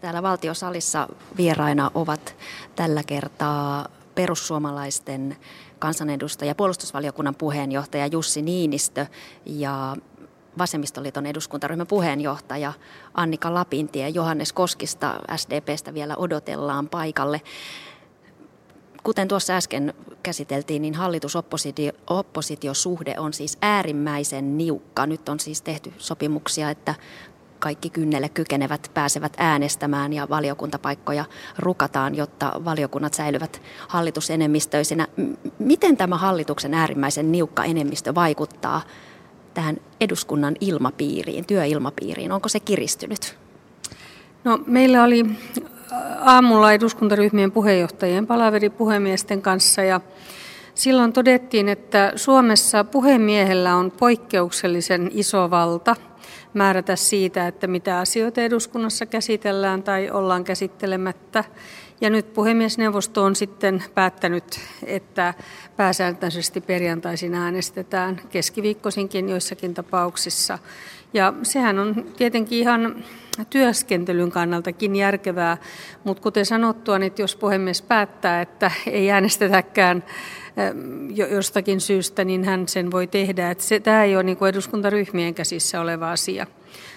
Täällä valtiosalissa vieraina ovat tällä kertaa perussuomalaisten kansanedustaja, puolustusvaliokunnan puheenjohtaja Jussi Niinistö ja Vasemmistoliiton eduskuntaryhmän puheenjohtaja Annika Lapintie. Johannes Koskista SDPstä vielä odotellaan paikalle. Kuten tuossa äsken käsiteltiin, niin hallitus-oppositiosuhde on siis äärimmäisen niukka. Nyt on siis tehty sopimuksia, että kaikki kynnelle kykenevät pääsevät äänestämään ja valiokuntapaikkoja rukataan, jotta valiokunnat säilyvät hallitusenemmistöisinä. Miten tämä hallituksen äärimmäisen niukka enemmistö vaikuttaa tähän eduskunnan ilmapiiriin, työilmapiiriin? Onko se kiristynyt? No, meillä oli aamulla eduskuntaryhmien puheenjohtajien palaveri puhemiesten kanssa ja silloin todettiin, että Suomessa puhemiehellä on poikkeuksellisen iso valta määrätä siitä, että mitä asioita eduskunnassa käsitellään tai ollaan käsittelemättä. Ja nyt puhemiesneuvosto on sitten päättänyt, että pääsääntöisesti perjantaisin äänestetään keskiviikkoisinkin joissakin tapauksissa. Ja sehän on tietenkin ihan työskentelyn kannaltakin järkevää, mutta kuten sanottua, niin jos puhemies päättää, että ei äänestetäkään jostakin syystä, niin hän sen voi tehdä. Että se, tämä ei ole niin kuin eduskuntaryhmien käsissä oleva asia.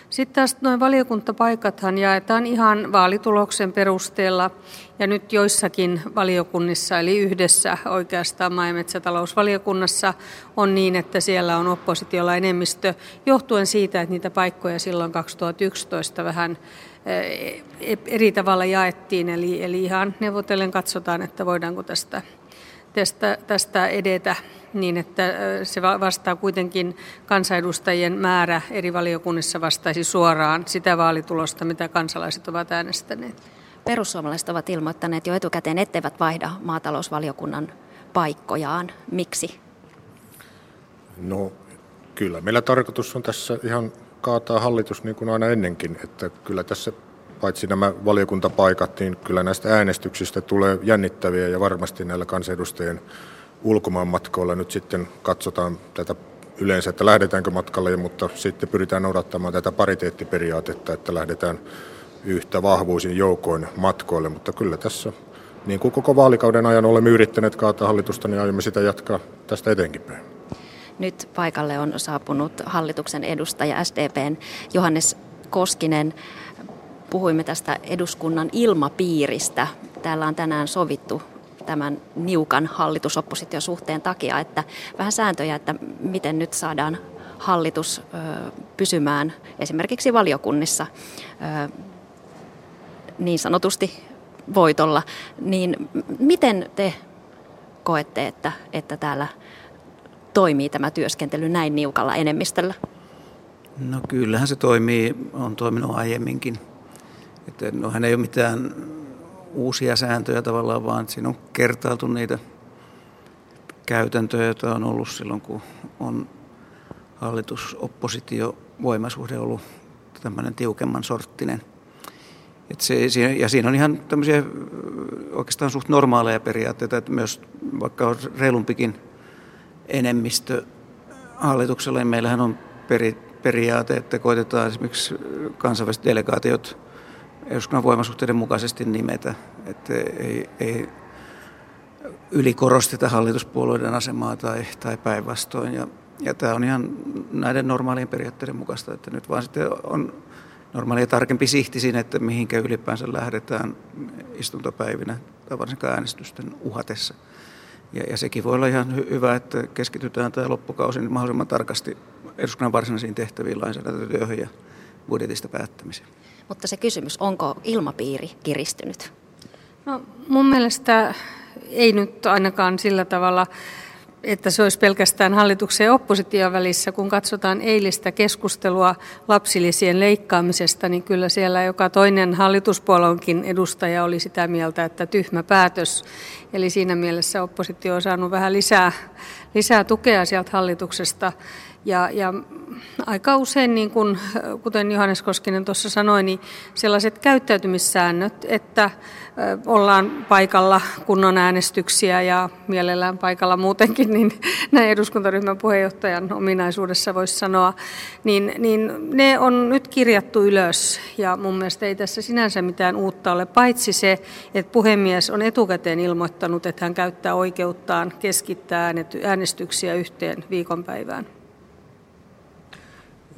Sitten taas noin valiokuntapaikathan jaetaan ihan vaalituloksen perusteella ja nyt joissakin valiokunnissa, eli yhdessä oikeastaan maa- ja metsätalousvaliokunnassa on niin, että siellä on oppositiolla enemmistö johtuen siitä, että niitä paikkoja silloin 2011 vähän eh, eri tavalla jaettiin, eli, eli ihan neuvotellen katsotaan, että voidaanko tästä, tästä, tästä edetä niin, että se vastaa kuitenkin kansanedustajien määrä eri valiokunnissa vastaisi suoraan sitä vaalitulosta, mitä kansalaiset ovat äänestäneet. Perussuomalaiset ovat ilmoittaneet jo etukäteen, etteivät vaihda maatalousvaliokunnan paikkojaan. Miksi? No kyllä meillä tarkoitus on tässä ihan kaataa hallitus niin kuin aina ennenkin, että kyllä tässä paitsi nämä valiokuntapaikat, niin kyllä näistä äänestyksistä tulee jännittäviä ja varmasti näillä kansanedustajien ulkomaanmatkoilla nyt sitten katsotaan tätä yleensä, että lähdetäänkö matkalle, mutta sitten pyritään noudattamaan tätä pariteettiperiaatetta, että lähdetään yhtä vahvuisin joukoin matkoille, mutta kyllä tässä niin kuin koko vaalikauden ajan olemme yrittäneet kaataa hallitusta, niin aiomme sitä jatkaa tästä eteenkin päin. Nyt paikalle on saapunut hallituksen edustaja SDPn Johannes Koskinen. Puhuimme tästä eduskunnan ilmapiiristä. Täällä on tänään sovittu tämän niukan hallitusoppositiosuhteen takia, että vähän sääntöjä, että miten nyt saadaan hallitus pysymään esimerkiksi valiokunnissa niin sanotusti voitolla, niin miten te koette, että, että täällä toimii tämä työskentely näin niukalla enemmistöllä? No kyllähän se toimii, on toiminut aiemminkin. Että no, hän ei ole mitään uusia sääntöjä tavallaan, vaan siinä on kertailtu niitä käytäntöjä, joita on ollut silloin, kun on hallitus-oppositio voimasuhde ollut tämmöinen tiukemman sorttinen. Et se, ja siinä on ihan tämmöisiä oikeastaan suht normaaleja periaatteita, että myös vaikka on reilumpikin enemmistö hallituksella, niin meillähän on peri, periaate, että koitetaan esimerkiksi kansainväliset delegaatiot eduskunnan voimasuhteiden mukaisesti nimetä, että ei, ei ylikorosteta hallituspuolueiden asemaa tai, tai päinvastoin. Ja, ja tämä on ihan näiden normaalien periaatteiden mukaista, että nyt vaan sitten on normaalia tarkempi sihti siinä, että mihinkä ylipäänsä lähdetään istuntopäivinä tai varsinkaan äänestysten uhatessa. Ja, ja sekin voi olla ihan hy- hyvä, että keskitytään tämä loppukausi mahdollisimman tarkasti eduskunnan varsinaisiin tehtäviin lainsäädäntötyöhön ja budjetista päättämiseen. Mutta se kysymys, onko ilmapiiri kiristynyt? No, mun mielestä ei nyt ainakaan sillä tavalla, että se olisi pelkästään hallituksen ja opposition välissä. Kun katsotaan eilistä keskustelua lapsilisien leikkaamisesta, niin kyllä siellä joka toinen hallituspuolueenkin edustaja oli sitä mieltä, että tyhmä päätös. Eli siinä mielessä oppositio on saanut vähän lisää, lisää tukea sieltä hallituksesta. Ja, ja aika usein, niin kuin, kuten Johannes Koskinen tuossa sanoi, niin sellaiset käyttäytymissäännöt, että ollaan paikalla kunnon äänestyksiä ja mielellään paikalla muutenkin, niin näin eduskuntaryhmän puheenjohtajan ominaisuudessa voisi sanoa, niin, niin ne on nyt kirjattu ylös ja mun mielestä ei tässä sinänsä mitään uutta ole, paitsi se, että puhemies on etukäteen ilmoittanut, että hän käyttää oikeuttaan keskittää äänestyksiä yhteen viikonpäivään.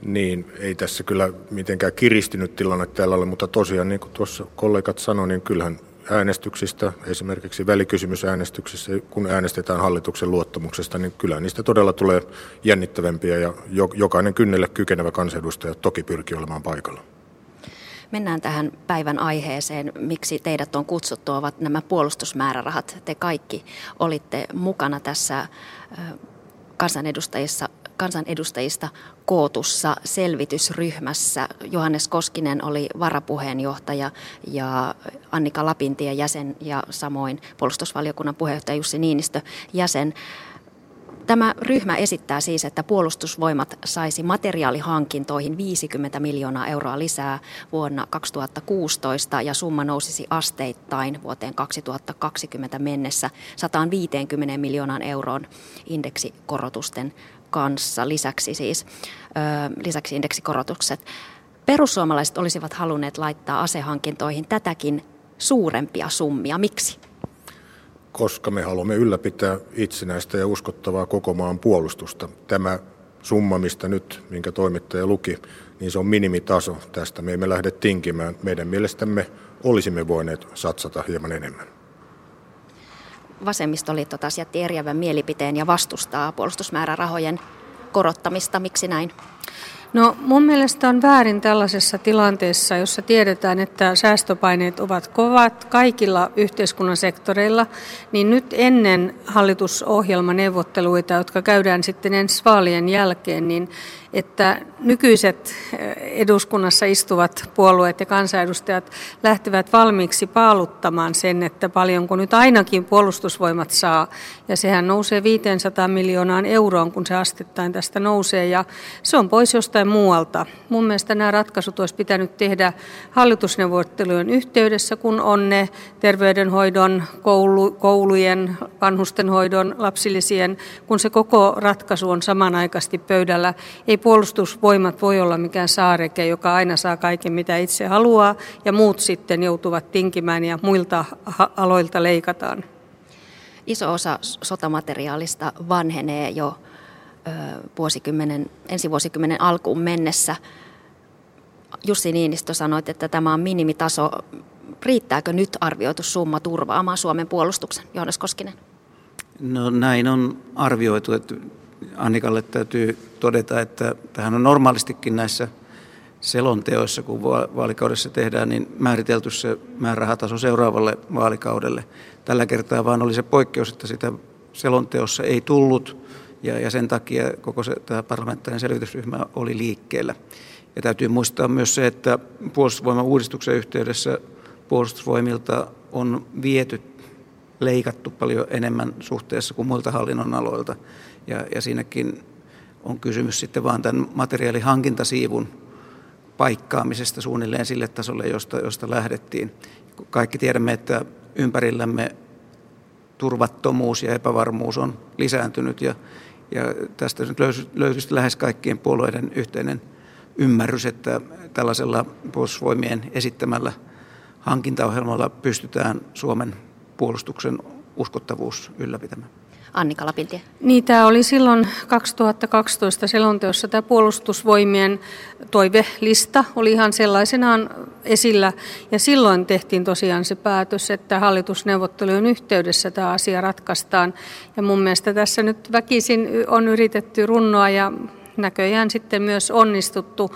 Niin, ei tässä kyllä mitenkään kiristynyt tilanne täällä ole, mutta tosiaan niin kuin tuossa kollegat sanoivat, niin kyllähän äänestyksistä, esimerkiksi välikysymysäänestyksissä, kun äänestetään hallituksen luottamuksesta, niin kyllä niistä todella tulee jännittävämpiä ja jokainen kynnelle kykenevä kansanedustaja toki pyrkii olemaan paikalla. Mennään tähän päivän aiheeseen, miksi teidät on kutsuttu, ovat nämä puolustusmäärärahat. Te kaikki olitte mukana tässä kansanedustajissa kansanedustajista kootussa selvitysryhmässä. Johannes Koskinen oli varapuheenjohtaja ja Annika Lapintie jäsen ja samoin puolustusvaliokunnan puheenjohtaja Jussi Niinistö jäsen. Tämä ryhmä esittää siis, että puolustusvoimat saisi materiaalihankintoihin 50 miljoonaa euroa lisää vuonna 2016 ja summa nousisi asteittain vuoteen 2020 mennessä 150 miljoonaan euroon indeksikorotusten kanssa, lisäksi siis lisäksi indeksikorotukset. Perussuomalaiset olisivat halunneet laittaa asehankintoihin tätäkin suurempia summia. Miksi? Koska me haluamme ylläpitää itsenäistä ja uskottavaa koko maan puolustusta. Tämä summa, mistä nyt, minkä toimittaja luki, niin se on minimitaso. Tästä me emme lähde tinkimään. Meidän mielestämme olisimme voineet satsata hieman enemmän vasemmistoliitto taas jätti eriävän mielipiteen ja vastustaa puolustusmäärärahojen korottamista. Miksi näin? No mun mielestä on väärin tällaisessa tilanteessa, jossa tiedetään, että säästöpaineet ovat kovat kaikilla yhteiskunnan sektoreilla, niin nyt ennen hallitusohjelmaneuvotteluita, jotka käydään sitten ensi vaalien jälkeen, niin että nykyiset eh, eduskunnassa istuvat puolueet ja kansanedustajat lähtevät valmiiksi paaluttamaan sen, että paljonko nyt ainakin puolustusvoimat saa. Ja sehän nousee 500 miljoonaan euroon, kun se astettain tästä nousee. Ja se on pois jostain muualta. Mun mielestä nämä ratkaisut olisi pitänyt tehdä hallitusneuvottelujen yhteydessä, kun on ne terveydenhoidon, koulu, koulujen, vanhustenhoidon, lapsillisien, kun se koko ratkaisu on samanaikaisesti pöydällä. Ei puolustusvoimat voi olla mikään saareke, joka aina saa kaiken mitä itse haluaa ja muut sitten joutuvat tinkimään ja muilta aloilta leikataan. Iso osa sotamateriaalista vanhenee jo vuosikymmenen, ensi vuosikymmenen alkuun mennessä. Jussi Niinistö sanoi, että tämä on minimitaso. Riittääkö nyt arvioitu summa turvaamaan Suomen puolustuksen? Johannes Koskinen. No näin on arvioitu, että Annikalle täytyy todeta, että tähän on normaalistikin näissä selonteoissa, kun vaalikaudessa tehdään, niin määritelty se määrärahataso seuraavalle vaalikaudelle. Tällä kertaa vaan oli se poikkeus, että sitä selonteossa ei tullut ja, ja sen takia koko se, tämä parlamentaarinen selvitysryhmä oli liikkeellä. Ja täytyy muistaa myös se, että puolustusvoiman uudistuksen yhteydessä puolustusvoimilta on viety, leikattu paljon enemmän suhteessa kuin muilta hallinnon aloilta. Ja, ja siinäkin on kysymys sitten vaan tämän materiaalihankintasiivun paikkaamisesta suunnilleen sille tasolle, josta, josta lähdettiin. Kaikki tiedämme, että ympärillämme turvattomuus ja epävarmuus on lisääntynyt ja, ja tästä nyt löytyisi lähes kaikkien puolueiden yhteinen ymmärrys, että tällaisella puolustusvoimien esittämällä hankintaohjelmalla pystytään Suomen puolustuksen uskottavuus ylläpitämään. Annika Lapintie. Niin, tämä oli silloin 2012 selonteossa tämä puolustusvoimien toivelista oli ihan sellaisenaan esillä. Ja silloin tehtiin tosiaan se päätös, että hallitusneuvottelujen yhteydessä tämä asia ratkaistaan. Ja mun mielestä tässä nyt väkisin on yritetty runnoa ja näköjään sitten myös onnistuttu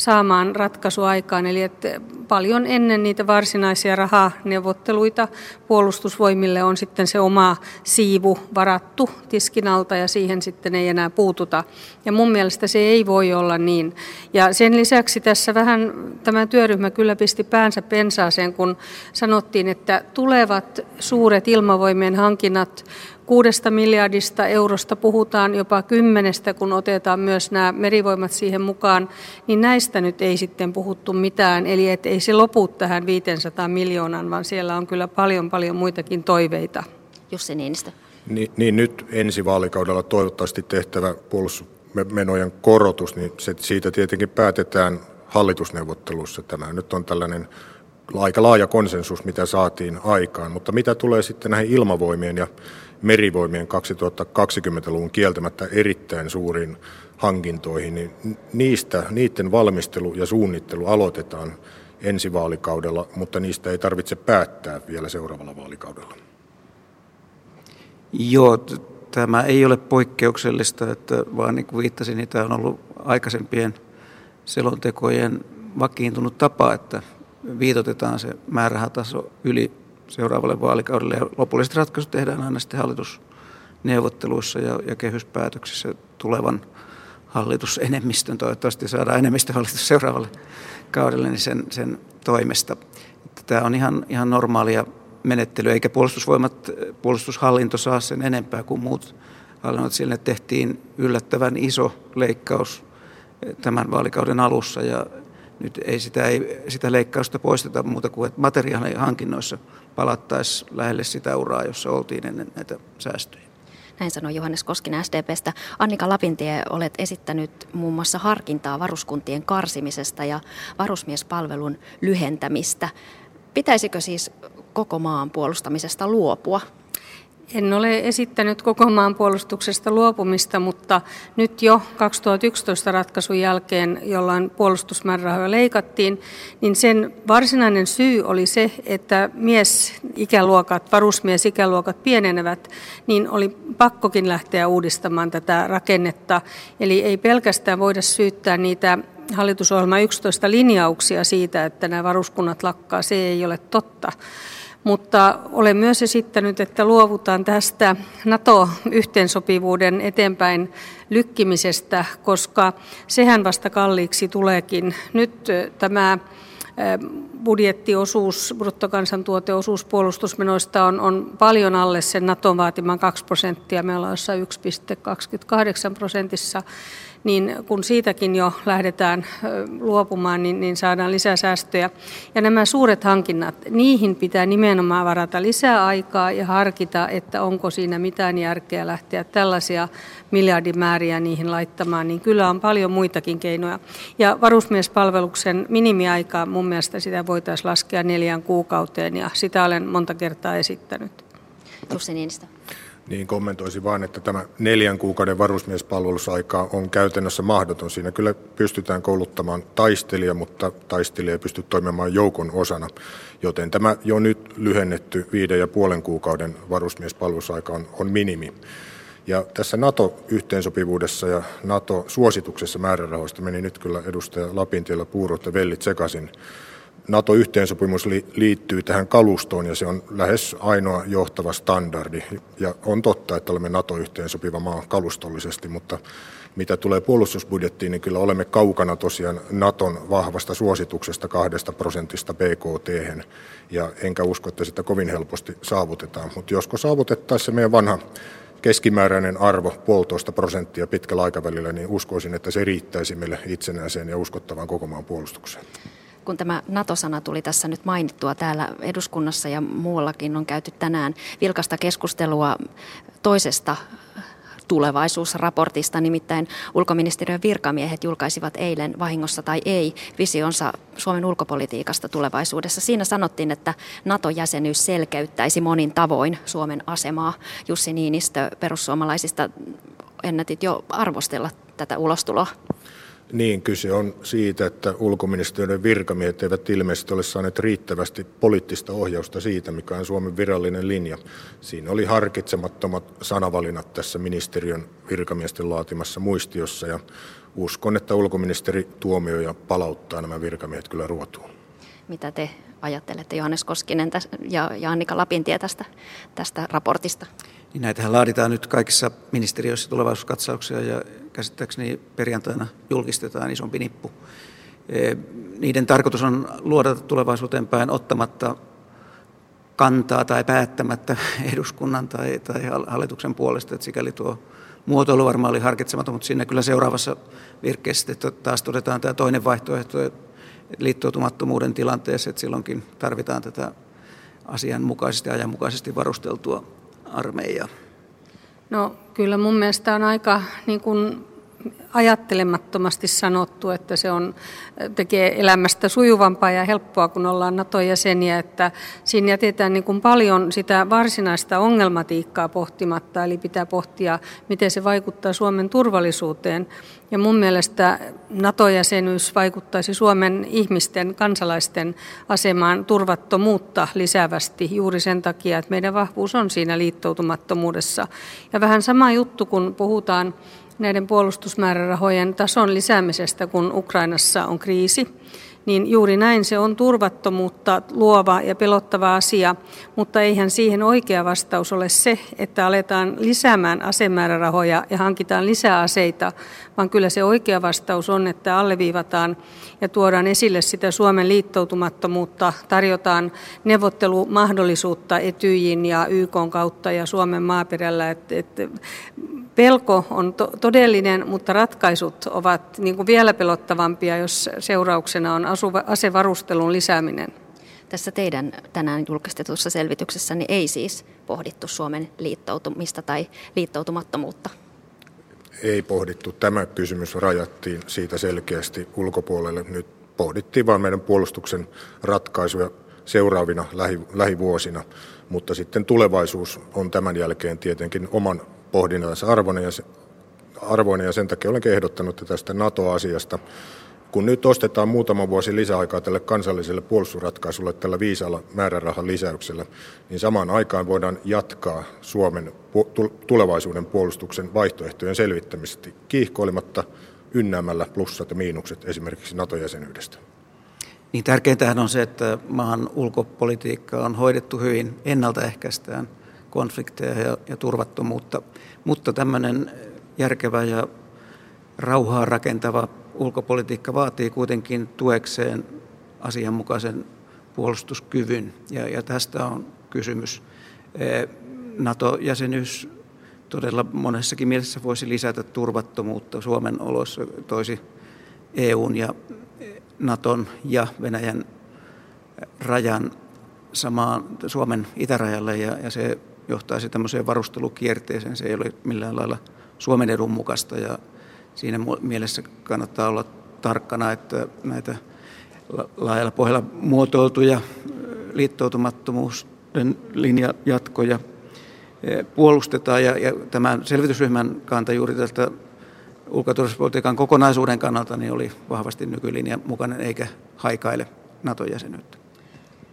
saamaan ratkaisu aikaan. Eli että paljon ennen niitä varsinaisia rahaneuvotteluita puolustusvoimille on sitten se oma siivu varattu tiskin alta ja siihen sitten ei enää puututa. Ja mun mielestä se ei voi olla niin. Ja sen lisäksi tässä vähän tämä työryhmä kyllä pisti päänsä pensaaseen, kun sanottiin, että tulevat suuret ilmavoimien hankinnat kuudesta miljardista eurosta puhutaan jopa kymmenestä, kun otetaan myös nämä merivoimat siihen mukaan, niin näistä nyt ei sitten puhuttu mitään. Eli et ei se lopu tähän 500 miljoonan, vaan siellä on kyllä paljon paljon muitakin toiveita. Jussi Niinistö. Niin, niin nyt ensi vaalikaudella toivottavasti tehtävä puolustusmenojen korotus, niin se, siitä tietenkin päätetään hallitusneuvottelussa. Tämä nyt on tällainen aika laaja konsensus, mitä saatiin aikaan. Mutta mitä tulee sitten näihin ilmavoimien ja merivoimien 2020-luvun kieltämättä erittäin suuriin hankintoihin, niin niistä, niiden valmistelu ja suunnittelu aloitetaan ensi vaalikaudella, mutta niistä ei tarvitse päättää vielä seuraavalla vaalikaudella. Joo, tämä ei ole poikkeuksellista, että vaan niin kuin viittasin, niin tämä on ollut aikaisempien selontekojen vakiintunut tapa, että viitotetaan se määrärahataso yli seuraavalle vaalikaudelle ja lopulliset ratkaisut tehdään aina sitten hallitusneuvotteluissa ja, ja kehyspäätöksissä tulevan hallitusenemmistön, toivottavasti saadaan enemmistöhallitus seuraavalle kaudelle, niin sen, sen toimesta. Tämä on ihan, ihan normaalia menettelyä, eikä puolustusvoimat, puolustushallinto saa sen enempää kuin muut hallinnot. Sille tehtiin yllättävän iso leikkaus tämän vaalikauden alussa ja nyt ei sitä, ei sitä leikkausta poisteta muuta kuin, että materiaalihankinnoissa palattaisiin lähelle sitä uraa, jossa oltiin ennen näitä säästöjä. Näin sanoi Johannes Koskinen SDPstä. Annika Lapintie, olet esittänyt muun muassa harkintaa varuskuntien karsimisesta ja varusmiespalvelun lyhentämistä. Pitäisikö siis koko maan puolustamisesta luopua? En ole esittänyt koko maan puolustuksesta luopumista, mutta nyt jo 2011 ratkaisun jälkeen, jolloin puolustusmäärärahoja leikattiin, niin sen varsinainen syy oli se, että miesikäluokat, varusmiesikäluokat pienenevät, niin oli pakkokin lähteä uudistamaan tätä rakennetta. Eli ei pelkästään voida syyttää niitä hallitusohjelma 11 linjauksia siitä, että nämä varuskunnat lakkaa, se ei ole totta mutta olen myös esittänyt, että luovutaan tästä NATO-yhteensopivuuden eteenpäin lykkimisestä, koska sehän vasta kalliiksi tuleekin. Nyt tämä budjettiosuus, bruttokansantuoteosuus puolustusmenoista on, on paljon alle sen NATOn vaatiman 2 prosenttia. Me ollaan jossain 1,28 prosentissa niin kun siitäkin jo lähdetään luopumaan, niin, niin saadaan lisää säästöjä. Ja nämä suuret hankinnat, niihin pitää nimenomaan varata lisää aikaa ja harkita, että onko siinä mitään järkeä lähteä tällaisia miljardimääriä niihin laittamaan, niin kyllä on paljon muitakin keinoja. Ja varusmiespalveluksen minimiaikaa mun mielestä sitä voitaisiin laskea neljään kuukauteen ja sitä olen monta kertaa esittänyt. Jussi Niinistö niin kommentoisin vain, että tämä neljän kuukauden varusmiespalvelusaika on käytännössä mahdoton. Siinä kyllä pystytään kouluttamaan taistelija, mutta taistelija ei pysty toimimaan joukon osana. Joten tämä jo nyt lyhennetty viiden ja puolen kuukauden varusmiespalvelusaika on, on minimi. Ja tässä NATO-yhteensopivuudessa ja NATO-suosituksessa määrärahoista meni nyt kyllä edustaja Lapintiellä puurot ja vellit sekaisin. NATO-yhteensopimus liittyy tähän kalustoon ja se on lähes ainoa johtava standardi. Ja on totta, että olemme NATO-yhteensopiva maa kalustollisesti, mutta mitä tulee puolustusbudjettiin, niin kyllä olemme kaukana tosiaan Naton vahvasta suosituksesta kahdesta prosentista BKT. Ja enkä usko, että sitä kovin helposti saavutetaan. Mutta josko saavutettaisiin se meidän vanha keskimääräinen arvo, puolitoista prosenttia pitkällä aikavälillä, niin uskoisin, että se riittäisi meille itsenäiseen ja uskottavaan koko maan puolustukseen kun tämä NATO-sana tuli tässä nyt mainittua täällä eduskunnassa ja muuallakin on käyty tänään vilkasta keskustelua toisesta tulevaisuusraportista, nimittäin ulkoministeriön virkamiehet julkaisivat eilen vahingossa tai ei visionsa Suomen ulkopolitiikasta tulevaisuudessa. Siinä sanottiin, että NATO-jäsenyys selkeyttäisi monin tavoin Suomen asemaa. Jussi Niinistö perussuomalaisista ennätit jo arvostella tätä ulostuloa. Niin, kyse on siitä, että ulkoministeriön virkamiehet eivät ilmeisesti ole saaneet riittävästi poliittista ohjausta siitä, mikä on Suomen virallinen linja. Siinä oli harkitsemattomat sanavalinnat tässä ministeriön virkamiesten laatimassa muistiossa ja uskon, että ulkoministeri Tuomioja palauttaa nämä virkamiehet kyllä ruotuun. Mitä te ajattelette Johannes Koskinen ja Annika Lapintie tästä, tästä raportista? Niin näitähän laaditaan nyt kaikissa ministeriöissä tulevaisuuskatsauksia ja käsittääkseni perjantaina julkistetaan isompi nippu. E, niiden tarkoitus on luoda tulevaisuuteen päin ottamatta kantaa tai päättämättä eduskunnan tai, tai hallituksen puolesta, että sikäli tuo muotoilu varmaan oli harkitsematon, mutta siinä kyllä seuraavassa virkkeessä taas todetaan tämä toinen vaihtoehto liittoutumattomuuden tilanteessa, että silloinkin tarvitaan tätä asianmukaisesti ja ajanmukaisesti varusteltua armeijaa. No kyllä mun mielestä on aika niin kuin ajattelemattomasti sanottu, että se on, tekee elämästä sujuvampaa ja helppoa, kun ollaan NATO-jäseniä, että siinä jätetään niin kuin paljon sitä varsinaista ongelmatiikkaa pohtimatta, eli pitää pohtia, miten se vaikuttaa Suomen turvallisuuteen. Ja mun mielestä NATO-jäsenyys vaikuttaisi Suomen ihmisten, kansalaisten asemaan turvattomuutta lisäävästi juuri sen takia, että meidän vahvuus on siinä liittoutumattomuudessa. Ja vähän sama juttu, kun puhutaan näiden puolustusmäärärahojen tason lisäämisestä, kun Ukrainassa on kriisi niin juuri näin se on turvattomuutta luova ja pelottava asia, mutta eihän siihen oikea vastaus ole se, että aletaan lisäämään asemäärärahoja ja hankitaan lisää aseita, vaan kyllä se oikea vastaus on, että alleviivataan ja tuodaan esille sitä Suomen liittoutumattomuutta, tarjotaan neuvottelumahdollisuutta Etyjin ja YK kautta ja Suomen maaperällä, että, että pelko on to- todellinen, mutta ratkaisut ovat niin kuin vielä pelottavampia, jos seurauksena on asuva, asevarustelun lisääminen. Tässä teidän tänään julkistetussa selvityksessä niin ei siis pohdittu Suomen liittoutumista tai liittoutumattomuutta. Ei pohdittu. Tämä kysymys rajattiin siitä selkeästi ulkopuolelle. Nyt pohdittiin vain meidän puolustuksen ratkaisuja seuraavina lähi, lähivuosina, mutta sitten tulevaisuus on tämän jälkeen tietenkin oman pohdinnansa arvoinen ja, arvoinen ja sen takia olenkin ehdottanut tästä NATO-asiasta. Kun nyt ostetaan muutama vuosi lisäaikaa tälle kansalliselle puolustusratkaisulle tällä viisaalla määrärahan lisäyksellä, niin samaan aikaan voidaan jatkaa Suomen tulevaisuuden puolustuksen vaihtoehtojen selvittämistä kiihkoilematta ynnäämällä plussat ja miinukset esimerkiksi NATO-jäsenyydestä. Niin tärkeintähän on se, että maan ulkopolitiikka on hoidettu hyvin, ennaltaehkäistään konflikteja ja, ja turvattomuutta, mutta tämmöinen järkevä ja rauhaa rakentava ulkopolitiikka vaatii kuitenkin tuekseen asianmukaisen puolustuskyvyn, ja, ja tästä on kysymys. E, NATO-jäsenyys todella monessakin mielessä voisi lisätä turvattomuutta. Suomen oloissa, toisi EUn ja Naton ja Venäjän rajan samaan Suomen itärajalle, ja, ja se johtaisi tämmöiseen varustelukierteeseen. Se ei ole millään lailla Suomen edun mukaista, ja siinä mielessä kannattaa olla tarkkana, että näitä laajalla pohjalla muotoiltuja liittoutumattomuuden linjajatkoja puolustetaan. Ja, ja tämän selvitysryhmän kanta juuri tältä ulko- kokonaisuuden kannalta niin oli vahvasti nykylinja mukainen eikä haikaile NATO-jäsenyyttä.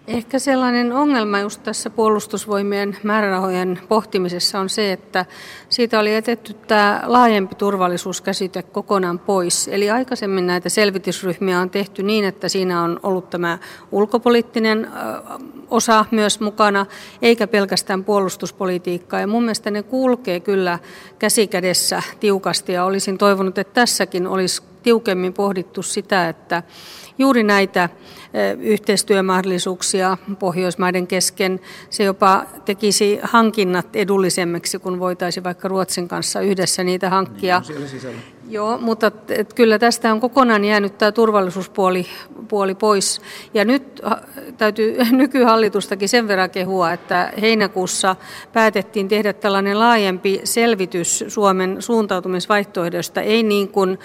Ehkä sellainen ongelma just tässä puolustusvoimien määrärahojen pohtimisessa on se, että siitä oli jätetty tämä laajempi turvallisuuskäsite kokonaan pois. Eli aikaisemmin näitä selvitysryhmiä on tehty niin, että siinä on ollut tämä ulkopoliittinen osa myös mukana, eikä pelkästään puolustuspolitiikkaa. Ja mun mielestä ne kulkee kyllä käsikädessä tiukasti ja olisin toivonut, että tässäkin olisi tiukemmin pohdittu sitä, että juuri näitä yhteistyömahdollisuuksia Pohjoismaiden kesken. Se jopa tekisi hankinnat edullisemmiksi, kun voitaisiin vaikka Ruotsin kanssa yhdessä niitä hankkia. Niin, Joo, mutta et kyllä tästä on kokonaan jäänyt tämä turvallisuuspuoli puoli pois. Ja nyt täytyy nykyhallitustakin sen verran kehua, että heinäkuussa päätettiin tehdä tällainen laajempi selvitys Suomen suuntautumisvaihtoehdosta. Ei niin kuin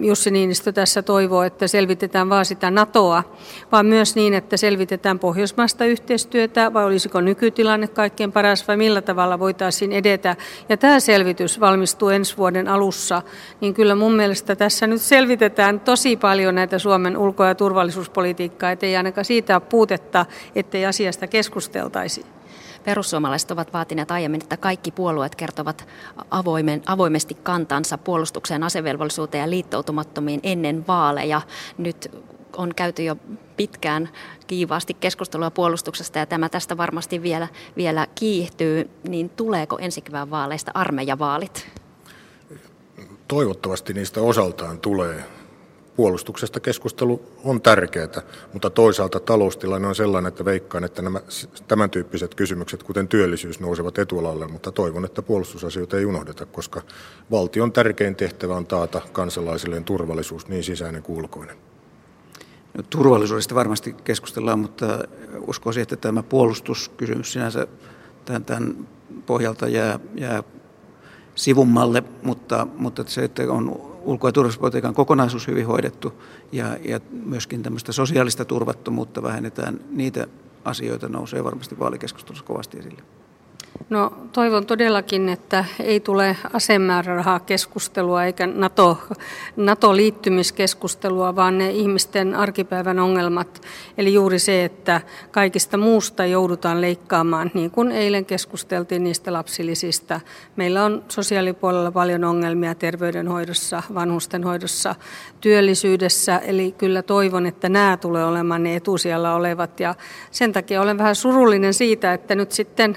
Jussi Niinistö tässä toivoo, että selvitetään vaan sitä NATOa, vaan myös niin, että selvitetään pohjoismaista yhteistyötä, vai olisiko nykytilanne kaikkein paras, vai millä tavalla voitaisiin edetä. Ja tämä selvitys valmistuu ensi vuoden alussa, niin kyllä mun mielestä tässä nyt selvitetään tosi paljon näitä Suomen ulko- ja turvallisuuspolitiikkaa, ettei ainakaan siitä ole puutetta, ettei asiasta keskusteltaisi. Perussuomalaiset ovat vaatineet aiemmin, että kaikki puolueet kertovat avoimen, avoimesti kantansa puolustukseen, asevelvollisuuteen ja liittoutumattomiin ennen vaaleja. Nyt on käyty jo pitkään kiivaasti keskustelua puolustuksesta ja tämä tästä varmasti vielä, vielä kiihtyy, niin tuleeko ensi kevään vaaleista armeijavaalit? Toivottavasti niistä osaltaan tulee puolustuksesta keskustelu on tärkeää, mutta toisaalta taloustilanne on sellainen, että veikkaan, että nämä tämän tyyppiset kysymykset, kuten työllisyys, nousevat etualalle, mutta toivon, että puolustusasioita ei unohdeta, koska valtion tärkein tehtävä on taata kansalaisilleen turvallisuus, niin sisäinen kuin ulkoinen. No, turvallisuudesta varmasti keskustellaan, mutta uskoisin, että tämä puolustuskysymys sinänsä tämän, tämän pohjalta jää, jää sivummalle, mutta, mutta se, että on ulko- ja turvallisuuspolitiikan kokonaisuus hyvin hoidettu ja, ja myöskin tämmöistä sosiaalista turvattomuutta vähennetään, niitä asioita nousee varmasti vaalikeskustelussa kovasti esille. No toivon todellakin, että ei tule asemäärärahaa keskustelua eikä NATO, NATO-liittymiskeskustelua, vaan ne ihmisten arkipäivän ongelmat. Eli juuri se, että kaikista muusta joudutaan leikkaamaan, niin kuin eilen keskusteltiin niistä lapsilisistä. Meillä on sosiaalipuolella paljon ongelmia terveydenhoidossa, vanhustenhoidossa, työllisyydessä. Eli kyllä toivon, että nämä tulee olemaan ne etusijalla olevat. Ja sen takia olen vähän surullinen siitä, että nyt sitten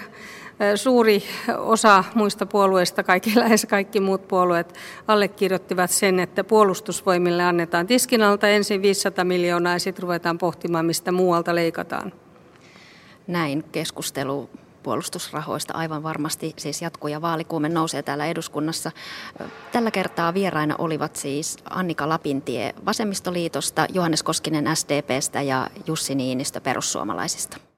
suuri osa muista puolueista, kaikki, lähes kaikki muut puolueet, allekirjoittivat sen, että puolustusvoimille annetaan tiskinalta ensin 500 miljoonaa ja sitten ruvetaan pohtimaan, mistä muualta leikataan. Näin keskustelu puolustusrahoista aivan varmasti siis jatkuu ja vaalikuume nousee täällä eduskunnassa. Tällä kertaa vieraina olivat siis Annika Lapintie Vasemmistoliitosta, Johannes Koskinen SDPstä ja Jussi Niinistö perussuomalaisista.